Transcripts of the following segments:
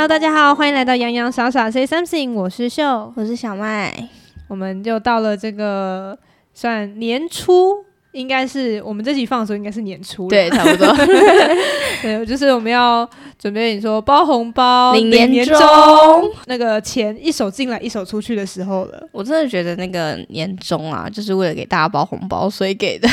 Hello，大家好，欢迎来到洋洋傻傻 Say Something，我是秀，我是小麦，我们就到了这个算年初，应该是我们这集放的时候应该是年初，对，差不多，对，就是我们要准备你说包红包、领，年终。那个钱一手进来一手出去的时候了。我真的觉得那个年终啊，就是为了给大家包红包所以给的。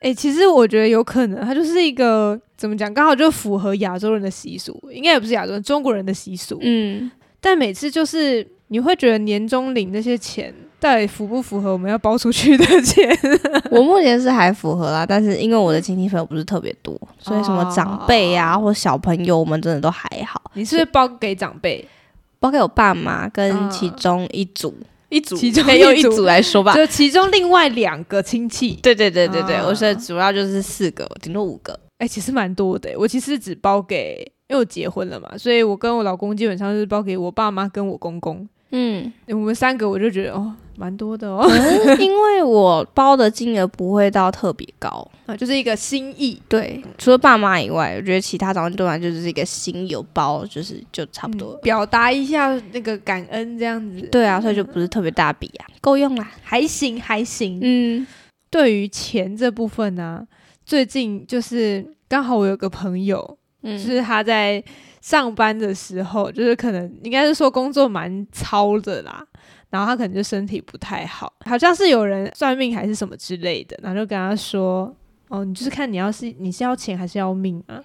哎、欸，其实我觉得有可能，它就是一个怎么讲，刚好就符合亚洲人的习俗，应该也不是亚洲人，中国人的习俗。嗯，但每次就是你会觉得年终领那些钱，到底符不符合我们要包出去的钱？我目前是还符合啦，但是因为我的亲戚朋友不是特别多，所以什么长辈啊、哦、或小朋友，我们真的都还好。你是不是包给长辈？包给我爸妈跟其中一组。嗯一组，其中 用一组来说吧，就其中另外两个亲戚。对对对对对，啊、我是主要就是四个，顶多五个。哎、欸，其实蛮多的。我其实只包给，因为我结婚了嘛，所以我跟我老公基本上是包给我爸妈跟我公公。嗯，我们三个我就觉得哦，蛮多的哦。因为我包的金额不会到特别高 啊，就是一个心意。对，除了爸妈以外，我觉得其他长辈对我就是一个心有包，就是就差不多、嗯、表达一下那个感恩这样子。对啊，所以就不是特别大笔啊，够用啦，还行还行。嗯，对于钱这部分呢、啊，最近就是刚好我有个朋友，嗯，就是他在。上班的时候，就是可能应该是说工作蛮糙的啦，然后他可能就身体不太好，好像是有人算命还是什么之类的，然后就跟他说：“哦，你就是看你要是你是要钱还是要命啊？”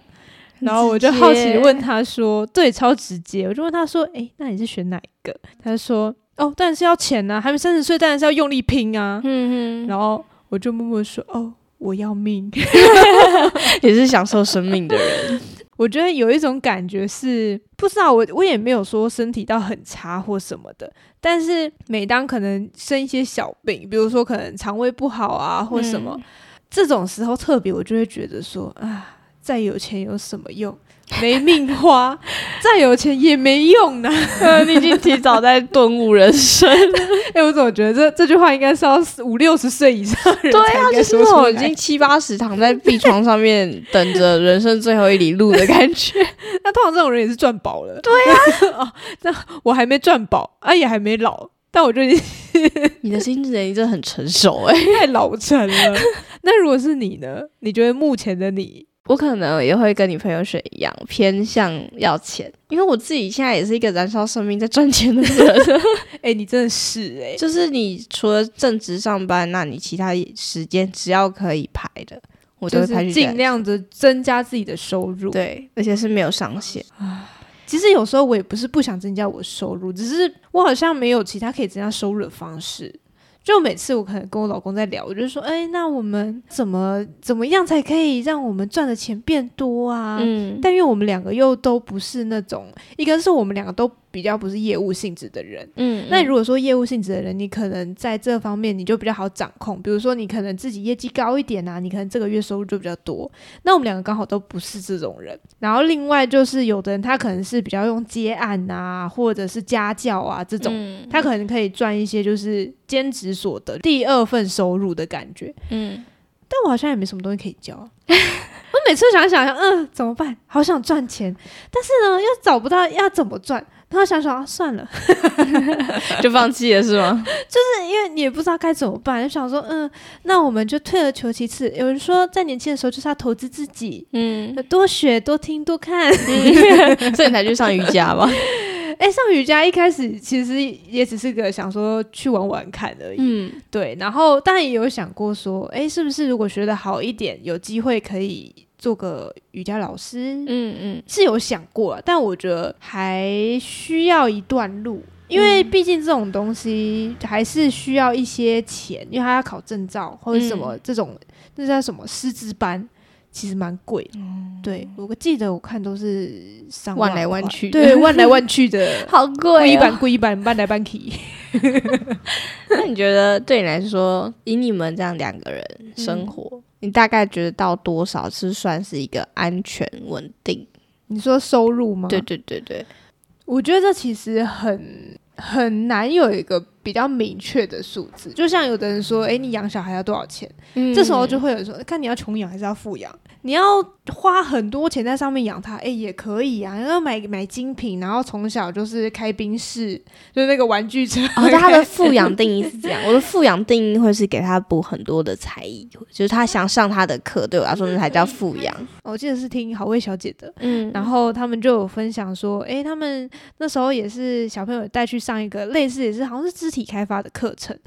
然后我就好奇问他说：“对，超直接。”我就问他说：“诶，那你是选哪一个？”他就说：“哦，当然是要钱啊，还没三十岁，当然是要用力拼啊。”嗯哼，然后我就默默说：“哦，我要命。”也是享受生命的人。我觉得有一种感觉是不知道，我我也没有说身体到很差或什么的，但是每当可能生一些小病，比如说可能肠胃不好啊或什么，嗯、这种时候特别我就会觉得说啊，再有钱有什么用？没命花，再有钱也没用呢、啊。你已经提早在顿悟人生。哎、欸，我怎么觉得这这句话应该是要五六十岁以上的人。对啊，就是我已经七八十躺在病床上面等着人生最后一里路的感觉。那通常这种人也是赚饱了。对啊，哦，那我还没赚饱，啊也还没老，但我觉得你的心智能力真的很成熟哎、欸，太老成了。那如果是你呢？你觉得目前的你？我可能也会跟你朋友选一样，偏向要钱，因为我自己现在也是一个燃烧生命在赚钱的人。哎、欸，你真的是哎、欸，就是你除了正职上班，那你其他时间只要可以排的，我就会排去尽量的增加自己的收入。对，而且是没有上限。其实有时候我也不是不想增加我收入，只是我好像没有其他可以增加收入的方式。就每次我可能跟我老公在聊，我就说，哎、欸，那我们怎么怎么样才可以让我们赚的钱变多啊？嗯，但因为我们两个又都不是那种，一个是我们两个都。比较不是业务性质的人，嗯，嗯，那如果说业务性质的人，你可能在这方面你就比较好掌控。比如说，你可能自己业绩高一点啊，你可能这个月收入就比较多。那我们两个刚好都不是这种人。然后另外就是有的人他可能是比较用接案啊，或者是家教啊这种，嗯，他可能可以赚一些就是兼职所得，第二份收入的感觉，嗯。但我好像也没什么东西可以教。我每次想想想，嗯，怎么办？好想赚钱，但是呢又找不到要怎么赚。然后想想啊，算了，就放弃了是吗？就是因为你也不知道该怎么办，就想说，嗯，那我们就退而求其次。有人说，在年轻的时候就是要投资自己，嗯，多学、多听、多看，嗯、所以你才去上瑜伽吧？哎，上瑜伽一开始其实也只是个想说去玩玩看而已，嗯，对。然后当然也有想过说，哎，是不是如果学的好一点，有机会可以。做个瑜伽老师，嗯嗯，是有想过，但我觉得还需要一段路，因为毕竟这种东西还是需要一些钱，因为他要考证照或者什么这种，那叫什么师资班，其实蛮贵。嗯，对，我记得我看都是上万来万去，对，万来万去的，好贵，贵一半贵一半，搬来搬去。那你觉得对你来说，以你们这样两个人生活？嗯你大概觉得到多少是算是一个安全稳定？你说收入吗？对对对对，我觉得这其实很很难有一个比较明确的数字。就像有的人说，哎、欸，你养小孩要多少钱？嗯，这时候就会有人说，看你要穷养还是要富养？你要花很多钱在上面养他，哎、欸，也可以啊。要买买精品，然后从小就是开宾士，就是那个玩具车。哦，他的富养定义是这样，我的富养定义会是给他补很多的才艺，就是他想上他的课，对我来说那才叫富养。我记得是听好味小姐的，嗯，然后他们就有分享说，哎、欸，他们那时候也是小朋友带去上一个类似也是好像是肢体开发的课程。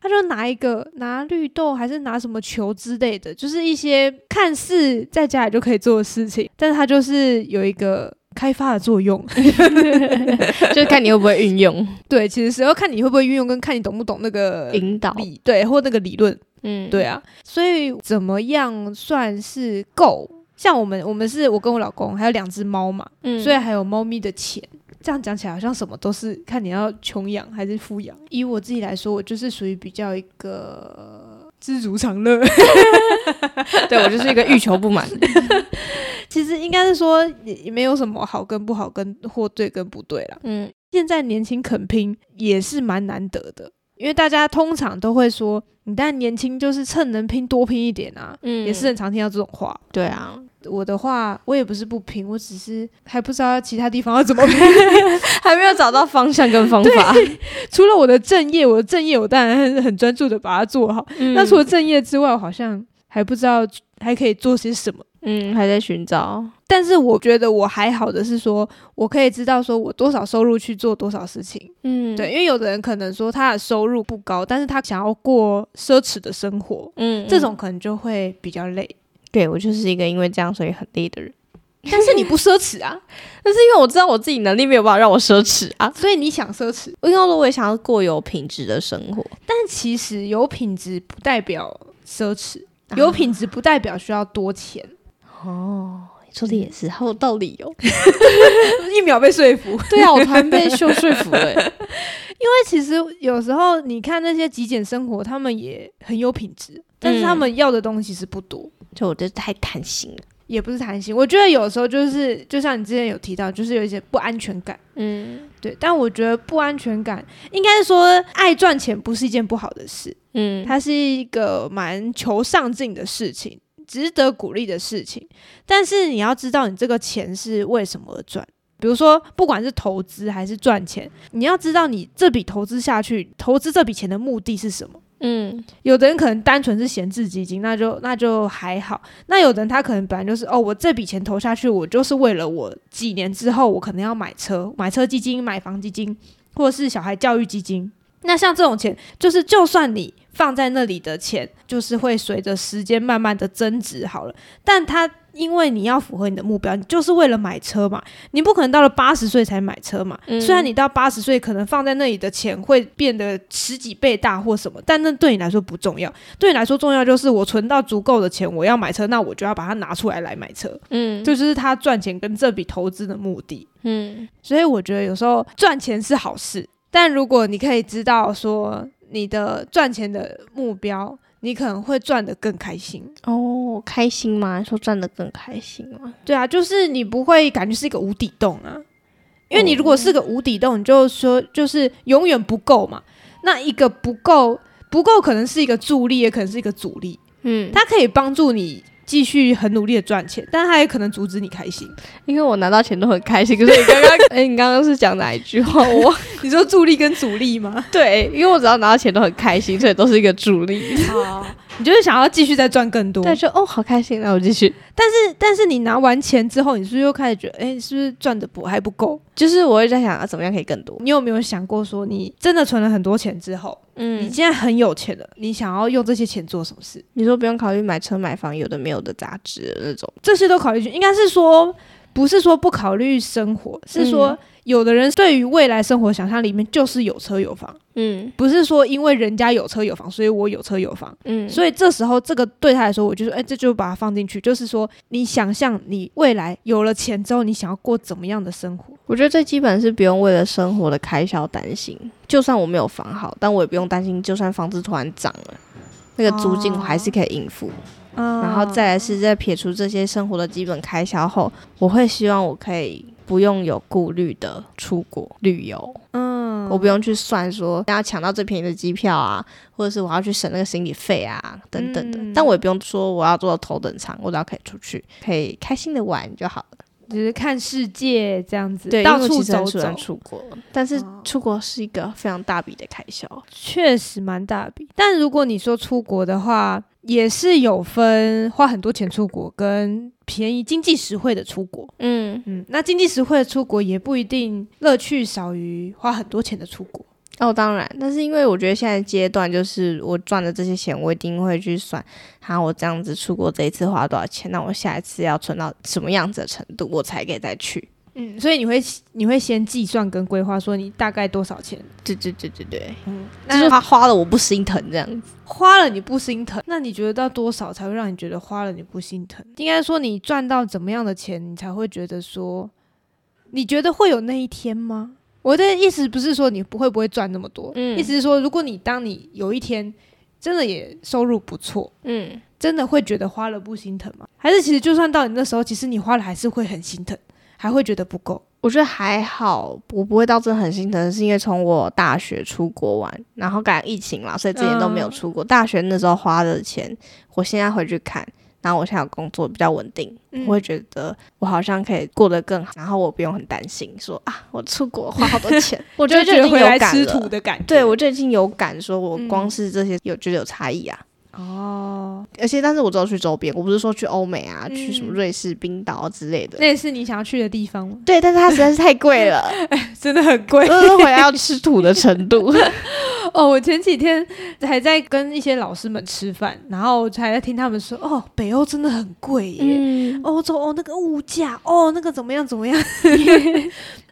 他就拿一个拿绿豆还是拿什么球之类的，就是一些看似在家里就可以做的事情，但是它就是有一个开发的作用 就是看你会不会运用。对，其实是要看你会不会运用，跟看你懂不懂那个引导，对，或那个理论。嗯，对啊。所以怎么样算是够？像我们，我们是我跟我老公还有两只猫嘛，嗯，所以还有猫咪的钱。这样讲起来好像什么都是看你要穷养还是富养。以我自己来说，我就是属于比较一个知足常乐。对，我就是一个欲求不满。其实应该是说也没有什么好跟不好跟或对跟不对啦。嗯，现在年轻肯拼也是蛮难得的，因为大家通常都会说，你但年轻就是趁能拼多拼一点啊。嗯，也是很常听到这种话。对啊。我的话，我也不是不拼，我只是还不知道其他地方要怎么拼，还没有找到方向跟方法。除了我的正业，我的正业我当然很专注的把它做好。嗯、那除了正业之外，我好像还不知道还可以做些什么。嗯，还在寻找。但是我觉得我还好的是说，我可以知道说我多少收入去做多少事情。嗯，对，因为有的人可能说他的收入不高，但是他想要过奢侈的生活。嗯，这种可能就会比较累。对，我就是一个因为这样所以很累的人，但是你不奢侈啊？但是因为我知道我自己能力没有办法让我奢侈啊，所以你想奢侈？我跟你说我也想要过有品质的生活，但其实有品质不代表奢侈，有品质不代表需要多钱。啊、哦，说的也是，好有道理哦，一秒被说服。对啊，我突然被秀说服了，因为其实有时候你看那些极简生活，他们也很有品质，但是他们要的东西是不多。就我觉得太贪心了，也不是贪心。我觉得有时候就是，就像你之前有提到，就是有一些不安全感。嗯，对。但我觉得不安全感，应该是说爱赚钱不是一件不好的事。嗯，它是一个蛮求上进的事情，值得鼓励的事情。但是你要知道，你这个钱是为什么而赚。比如说，不管是投资还是赚钱，你要知道你这笔投资下去，投资这笔钱的目的是什么。嗯，有的人可能单纯是闲置基金，那就那就还好。那有的人他可能本来就是哦，我这笔钱投下去，我就是为了我几年之后我可能要买车，买车基金、买房基金，或是小孩教育基金。那像这种钱，就是就算你放在那里的钱，就是会随着时间慢慢的增值好了，但它。因为你要符合你的目标，你就是为了买车嘛，你不可能到了八十岁才买车嘛。嗯、虽然你到八十岁可能放在那里的钱会变得十几倍大或什么，但那对你来说不重要。对你来说重要就是我存到足够的钱，我要买车，那我就要把它拿出来来买车。嗯，这就是他赚钱跟这笔投资的目的。嗯，所以我觉得有时候赚钱是好事，但如果你可以知道说你的赚钱的目标。你可能会赚得更开心哦，开心吗？说赚得更开心吗？对啊，就是你不会感觉是一个无底洞啊，因为你如果是个无底洞，你就说就是永远不够嘛。那一个不够，不够可能是一个助力，也可能是一个阻力。嗯，它可以帮助你。继续很努力的赚钱，但他也可能阻止你开心，因为我拿到钱都很开心。可是你刚刚，哎、欸，你刚刚是讲哪一句话？我 你说助力跟阻力吗？对，因为我只要拿到钱都很开心，所以都是一个助力。好，你就是想要继续再赚更多？对，就哦，好开心，那我继续。但是，但是你拿完钱之后，你是不是又开始觉得，哎、欸，是不是赚的不还不够？就是我会在想，啊，怎么样可以更多？你有没有想过说，你真的存了很多钱之后？嗯，你现在很有钱了，你想要用这些钱做什么事？你说不用考虑买车买房，有的没有的杂志那种，这些都考虑进去。应该是说，不是说不考虑生活，是说。嗯有的人对于未来生活想象里面就是有车有房，嗯，不是说因为人家有车有房，所以我有车有房，嗯，所以这时候这个对他来说，我就说，哎、欸，这就把它放进去，就是说你想象你未来有了钱之后，你想要过怎么样的生活？我觉得最基本是不用为了生活的开销担心，就算我没有房好，但我也不用担心，就算房子突然涨了，那个租金我还是可以应付。哦、然后再来是在撇除这些生活的基本开销后，我会希望我可以。不用有顾虑的出国旅游，嗯，嗯，我不用去算说要抢到最便宜的机票啊，或者是我要去省那个行李费啊等等的。嗯、但我也不用说我要坐头等舱，我只要可以出去，可以开心的玩就好了。就是看世界这样子，对，到处走走。出国，但是出国是一个非常大笔的开销，确实蛮大笔。但如果你说出国的话，也是有分花很多钱出国跟便宜、经济实惠的出国。嗯嗯，那经济实惠的出国也不一定乐趣少于花很多钱的出国。哦，当然，但是因为我觉得现在阶段就是我赚的这些钱，我一定会去算，哈，我这样子出国这一次花多少钱，那我下一次要存到什么样子的程度，我才可以再去。嗯，所以你会你会先计算跟规划，说你大概多少钱？对对对对对，嗯，就是他花了我不心疼这样子，花了你不心疼，那你觉得到多少才会让你觉得花了你不心疼？应该说你赚到怎么样的钱，你才会觉得说，你觉得会有那一天吗？我的意思不是说你不会不会赚那么多，嗯，意思是说，如果你当你有一天真的也收入不错，嗯，真的会觉得花了不心疼吗？还是其实就算到你那时候，其实你花了还是会很心疼？还会觉得不够，我觉得还好，我不会到真的很心疼，是因为从我大学出国玩，然后赶上疫情嘛，所以之前都没有出国。嗯、大学那时候花的钱，我现在回去看，然后我现在有工作比较稳定，嗯、我会觉得我好像可以过得更好，然后我不用很担心说啊，我出国花好多 钱，我觉得就已经有感了。的感觉对，我就已经有感，说我光是这些有觉得有差异啊。哦，而且但是我只有去周边，我不是说去欧美啊，嗯、去什么瑞士、冰岛之类的。那也是你想要去的地方吗？对，但是它实在是太贵了，真的很贵，都回来要吃土的程度。哦，我前几天还在跟一些老师们吃饭，然后还在听他们说，哦，北欧真的很贵耶，嗯、欧洲哦那个物价，哦那个怎么样怎么样。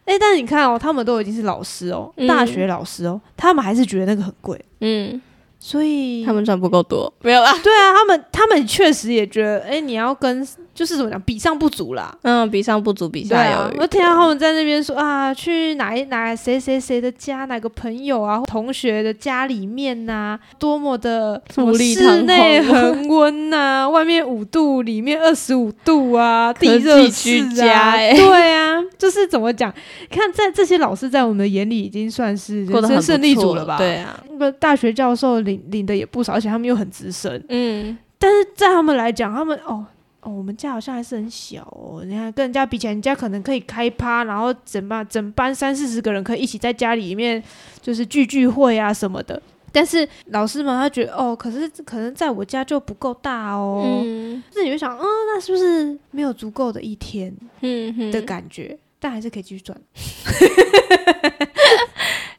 哎、欸，但是你看哦，他们都已经是老师哦，大学老师哦，嗯、他们还是觉得那个很贵，嗯。所以他们赚不够多，没有啦。对啊，他们他们确实也觉得，哎、欸，你要跟就是怎么讲，比上不足啦。嗯，比上不足，比下有余。啊、我听到他们在那边说啊，去哪一哪谁谁谁的家，哪个朋友啊，同学的家里面呐、啊，多么的室内恒温呐，外面五度，里面二十五度啊，地热居家、欸。对啊，就是怎么讲？看在这些老师在我们的眼里已经算是人生胜利组了吧？对啊，那个大学教授。领领的也不少，而且他们又很资深，嗯，但是在他们来讲，他们哦哦，我们家好像还是很小哦，你看跟人家比起来，人家可能可以开趴，然后整班整班三四十个人可以一起在家里面就是聚聚会啊什么的，但是老师们他觉得哦，可是可能在我家就不够大哦，嗯，自己就想，嗯，那是不是没有足够的一天，嗯的感觉，嗯、但还是可以继续赚。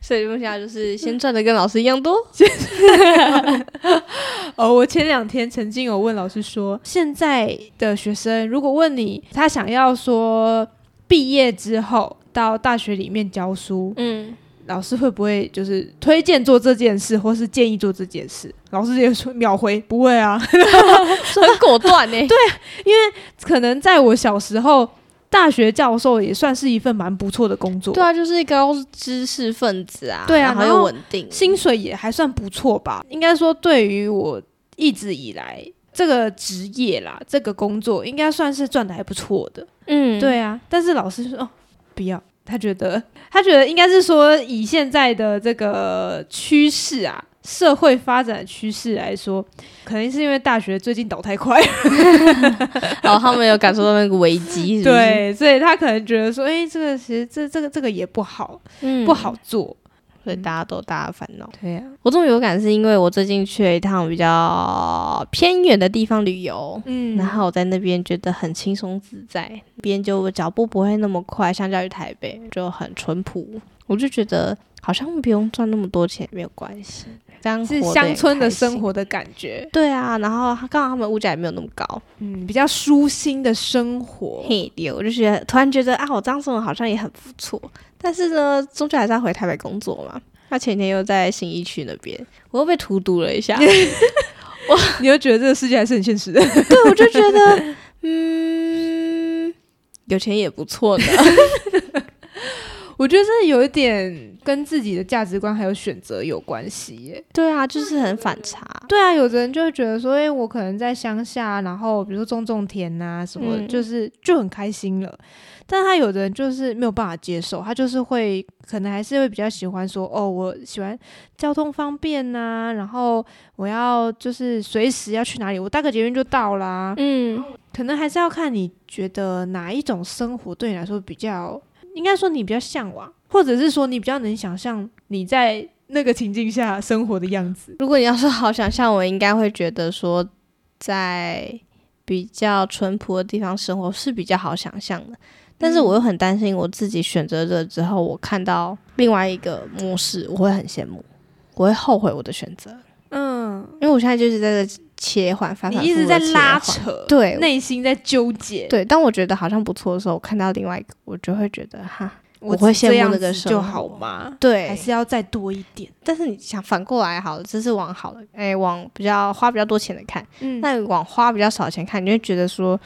所以目前就是先赚的跟老师一样多。哦，我前两天曾经有问老师说，现在的学生如果问你，他想要说毕业之后到大学里面教书，嗯，老师会不会就是推荐做这件事，或是建议做这件事？老师直接说秒回不会啊，很果断呢。对，因为可能在我小时候。大学教授也算是一份蛮不错的工作，对啊，就是一个高知识分子啊，对啊，很有稳定，薪水也还算不错吧。应该说，对于我一直以来这个职业啦，这个工作应该算是赚的还不错的。嗯，对啊。但是老师说，哦，不要，他觉得他觉得应该是说，以现在的这个趋势啊。社会发展趋势来说，可能是因为大学最近倒太快，然 后他们有感受到那个危机，对，所以他可能觉得说，哎、欸，这个其实这这个这个也不好，嗯、不好做，所以大家都大家烦恼。对呀、啊，我这么有感是因为我最近去了一趟比较偏远的地方旅游，嗯，然后我在那边觉得很轻松自在，边就脚步不会那么快，相较于台北就很淳朴，我就觉得好像不用赚那么多钱没有关系。是乡村的生活的感觉，对啊，然后刚好他们物价也没有那么高，嗯，比较舒心的生活。嘿，对，我就觉得突然觉得啊，我这样生活好像也很不错。但是呢，终究还是要回台北工作嘛。他前天又在新一区那边，我又被荼毒了一下。哇，你又觉得这个世界还是很现实的？对，我就觉得，嗯，有钱也不错的。我觉得这有一点跟自己的价值观还有选择有关系耶。对啊，就是很反差。对啊，有的人就会觉得说，哎，我可能在乡下，然后比如说种种田啊什么，就是就很开心了。但他有的人就是没有办法接受，他就是会可能还是会比较喜欢说，哦，我喜欢交通方便呐、啊，然后我要就是随时要去哪里，我搭个捷运就到啦。嗯，可能还是要看你觉得哪一种生活对你来说比较，应该说你比较向往，或者是说你比较能想象你在那个情境下生活的样子。如果你要说好想象，我应该会觉得说在比较淳朴的地方生活是比较好想象的。但是我又很担心，我自己选择了之后，我看到另外一个模式，我会很羡慕，我会后悔我的选择。嗯，因为我现在就是在这切换，反反复复，你一直在拉扯，对，内心在纠结。对，当我觉得好像不错的时候，我看到另外一个，我就会觉得哈，我会羡慕那个生活就好吗？对，还是要再多一点。但是你想反过来好了，这是往好了，哎、欸，往比较花比较多钱的看，嗯，那往花比较少钱看，你就会觉得说。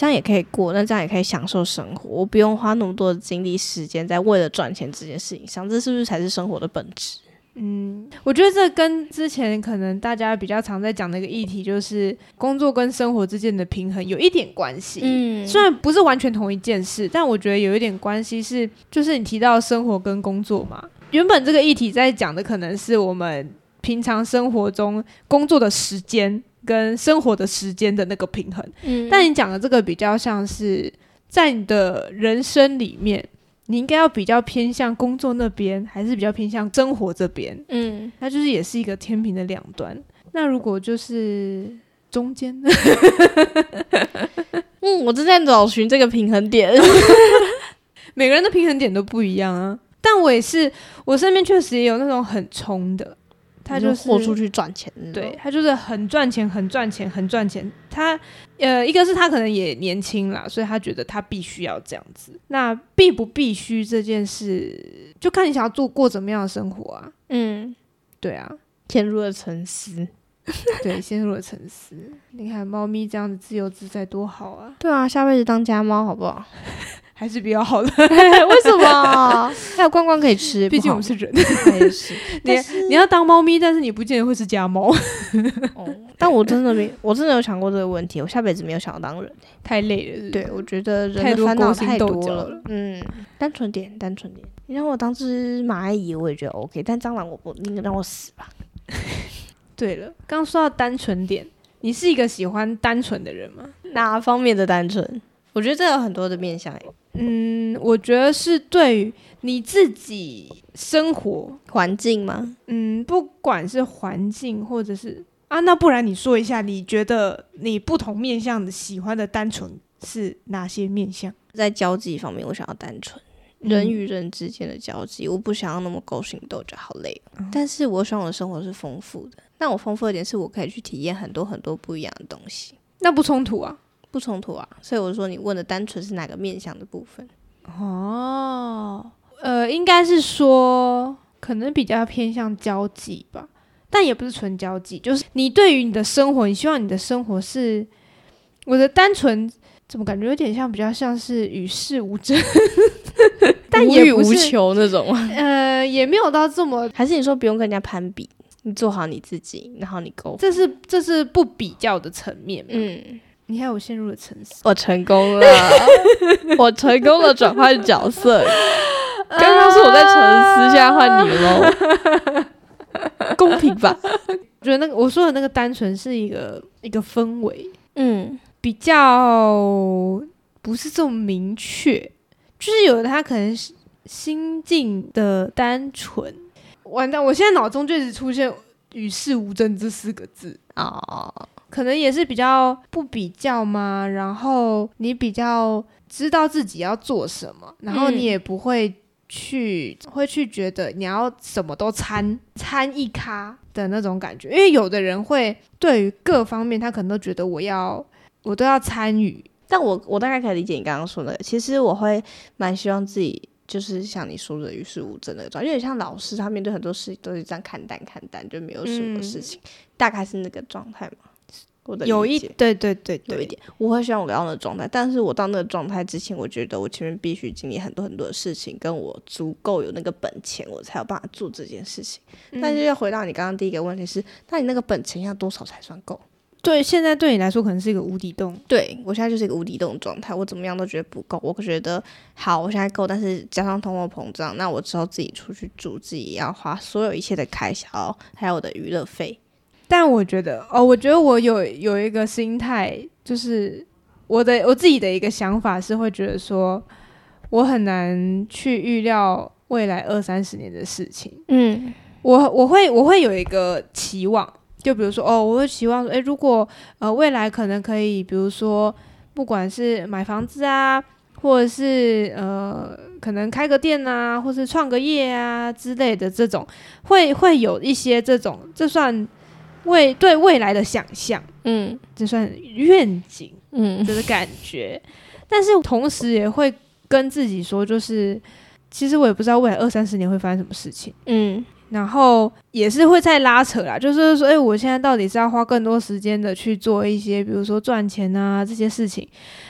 这样也可以过，那这样也可以享受生活。我不用花那么多的精力时间在为了赚钱这件事情上，这是不是才是生活的本质？嗯，我觉得这跟之前可能大家比较常在讲的一个议题，就是工作跟生活之间的平衡有一点关系。嗯，虽然不是完全同一件事，但我觉得有一点关系是，就是你提到生活跟工作嘛。原本这个议题在讲的可能是我们平常生活中工作的时间。跟生活的时间的那个平衡，嗯，但你讲的这个比较像是在你的人生里面，你应该要比较偏向工作那边，还是比较偏向生活这边？嗯，那就是也是一个天平的两端。那如果就是中间，嗯，我正在找寻这个平衡点，每个人的平衡点都不一样啊。但我也是，我身边确实也有那种很冲的。他就是豁出去赚钱，对，他就是很赚钱，很赚钱，很赚钱。他呃，一个是他可能也年轻啦，所以他觉得他必须要这样子。那必不必须这件事，就看你想要做过怎么样的生活啊。嗯，对啊，陷入了沉思。对，陷入了沉思。你看猫咪这样子自由自在多好啊。对啊，下辈子当家猫好不好？还是比较好的，为什么？还有罐罐可以吃，毕竟我们是人。是你你要当猫咪，但是你不见得会是家猫。哦，但我真的没，我真的有想过这个问题。我下辈子没有想要当人，太累了？对，我觉得人的烦恼太多了。嗯，单纯点，单纯点。你让我当只蚂蚁，我也觉得 OK。但蟑螂我不，你让我死吧。对了，刚说到单纯点，你是一个喜欢单纯的人吗？哪方面的单纯？我觉得这有很多的面向。嗯，我觉得是对于你自己生活环境吗？嗯，不管是环境或者是啊，那不然你说一下，你觉得你不同面向的喜欢的单纯是哪些面向？在交际方面，我想要单纯，人与人之间的交际，嗯、我不想要那么勾心斗角，好累。嗯、但是我希望我的生活是丰富的，那我丰富的点是我可以去体验很多很多不一样的东西，那不冲突啊。不冲突啊，所以我说你问的单纯是哪个面向的部分？哦，呃，应该是说可能比较偏向交际吧，但也不是纯交际，就是你对于你的生活，你希望你的生活是我的单纯，怎么感觉有点像比较像是与世无争，但也无欲无求那种，呃，也没有到这么，还是你说不用跟人家攀比，你做好你自己，然后你够，这是这是不比较的层面，嗯。你看我陷入了沉思，我成功了，我成功了转换角色。刚刚是我在沉思，现在换你喽，公平吧？我觉得那个我说的那个单纯是一个一个氛围，嗯，比较不是这么明确，就是有的他可能是心境的单纯。完蛋，我现在脑中就一直出现“与世无争”这四个字啊。哦可能也是比较不比较嘛？然后你比较知道自己要做什么，然后你也不会去、嗯、会去觉得你要什么都参参一咖的那种感觉。因为有的人会对于各方面，他可能都觉得我要我都要参与。但我我大概可以理解你刚刚说的，其实我会蛮希望自己就是像你说的与世无争的状态，有点像老师他面对很多事情都是这样看淡看淡，就没有什么事情，嗯、大概是那个状态嘛。我的有一对对对对，有一点，我会希望我刚刚的状态，但是我到那个状态之前，我觉得我前面必须经历很多很多的事情，跟我足够有那个本钱，我才有办法做这件事情。嗯、但是要回到你刚刚第一个问题是，那你那个本钱要多少才算够？对，现在对你来说可能是一个无底洞。对，我现在就是一个无底洞的状态，我怎么样都觉得不够。我觉得好，我现在够，但是加上通货膨胀，那我之后自己出去住，自己要花所有一切的开销，还有我的娱乐费。但我觉得哦，我觉得我有有一个心态，就是我的我自己的一个想法是会觉得说，我很难去预料未来二三十年的事情。嗯，我我会我会有一个期望，就比如说哦，我会期望说，诶，如果呃未来可能可以，比如说不管是买房子啊，或者是呃可能开个店啊，或是创个业啊之类的这种，会会有一些这种，这算。未对未来的想象，嗯，这算愿景，嗯，就是感觉，但是同时也会跟自己说，就是其实我也不知道未来二三十年会发生什么事情，嗯，然后也是会再拉扯啦，就是说，哎，我现在到底是要花更多时间的去做一些，比如说赚钱啊这些事情，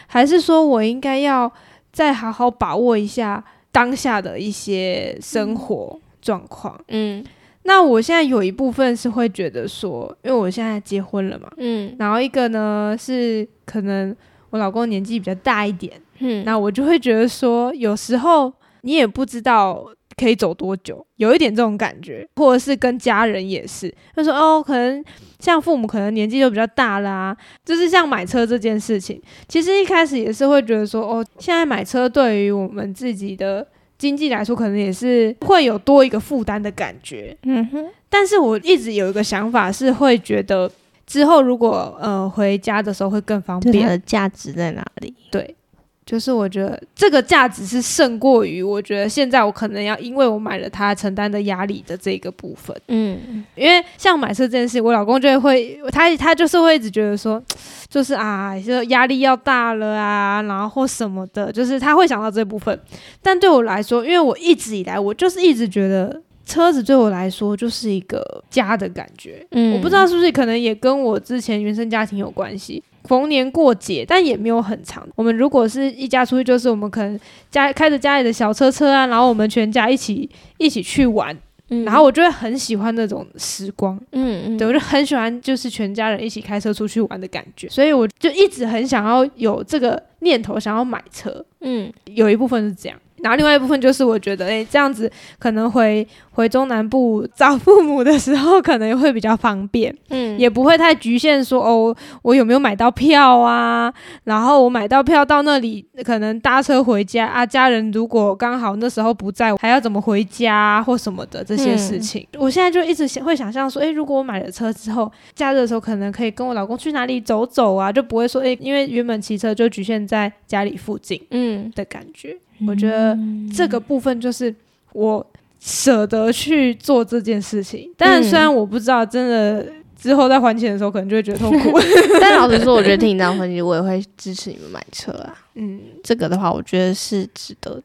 还是说我应该要再好好把握一下当下的一些生活状况，嗯。那我现在有一部分是会觉得说，因为我现在结婚了嘛，嗯，然后一个呢是可能我老公年纪比较大一点，嗯，那我就会觉得说，有时候你也不知道可以走多久，有一点这种感觉，或者是跟家人也是，他说哦，可能像父母可能年纪就比较大啦，就是像买车这件事情，其实一开始也是会觉得说，哦，现在买车对于我们自己的。经济来说，可能也是会有多一个负担的感觉。嗯哼，但是我一直有一个想法，是会觉得之后如果呃回家的时候会更方便。它的价值在哪里？对。就是我觉得这个价值是胜过于我觉得现在我可能要因为我买了它承担的压力的这个部分，嗯，因为像买车这件事，我老公就会他他就是会一直觉得说，就是啊，就压力要大了啊，然后或什么的，就是他会想到这部分。但对我来说，因为我一直以来我就是一直觉得车子对我来说就是一个家的感觉，嗯，我不知道是不是可能也跟我之前原生家庭有关系。逢年过节，但也没有很长。我们如果是一家出去，就是我们可能家开着家里的小车车啊，然后我们全家一起一起去玩。嗯，然后我就会很喜欢那种时光。嗯嗯，对，我就很喜欢就是全家人一起开车出去玩的感觉。所以我就一直很想要有这个念头，想要买车。嗯，有一部分是这样。然后另外一部分就是我觉得，哎，这样子可能回回中南部找父母的时候，可能会比较方便，嗯，也不会太局限说哦，我有没有买到票啊？然后我买到票到那里，可能搭车回家啊，家人如果刚好那时候不在，还要怎么回家或什么的这些事情，嗯，我现在就一直想会想象说，哎，如果我买了车之后，假日的时候可能可以跟我老公去哪里走走啊，就不会说，哎，因为原本骑车就局限在家里附近，嗯的感觉。我觉得这个部分就是我舍得去做这件事情，但虽然我不知道真的之后在还钱的时候可能就会觉得痛苦，但老实说，我觉得听你这样分析，我也会支持你们买车啊。嗯，这个的话，我觉得是值得。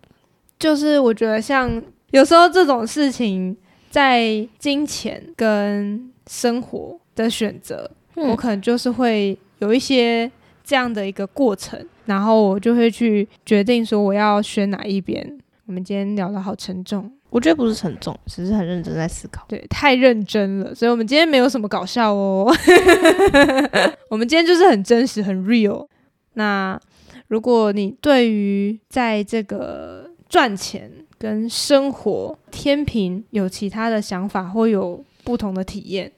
就是我觉得像有时候这种事情，在金钱跟生活的选择，我可能就是会有一些这样的一个过程。然后我就会去决定说我要选哪一边。我们今天聊得好沉重，我觉得不是沉重，只是很认真在思考。对，太认真了，所以我们今天没有什么搞笑哦。我们今天就是很真实、很 real。那如果你对于在这个赚钱跟生活天平有其他的想法或有不同的体验，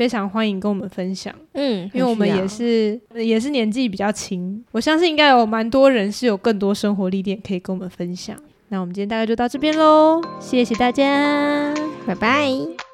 非常欢迎跟我们分享，嗯，因为我们也是也是年纪比较轻，我相信应该有蛮多人是有更多生活历练可以跟我们分享。那我们今天大概就到这边喽，谢谢大家，拜拜。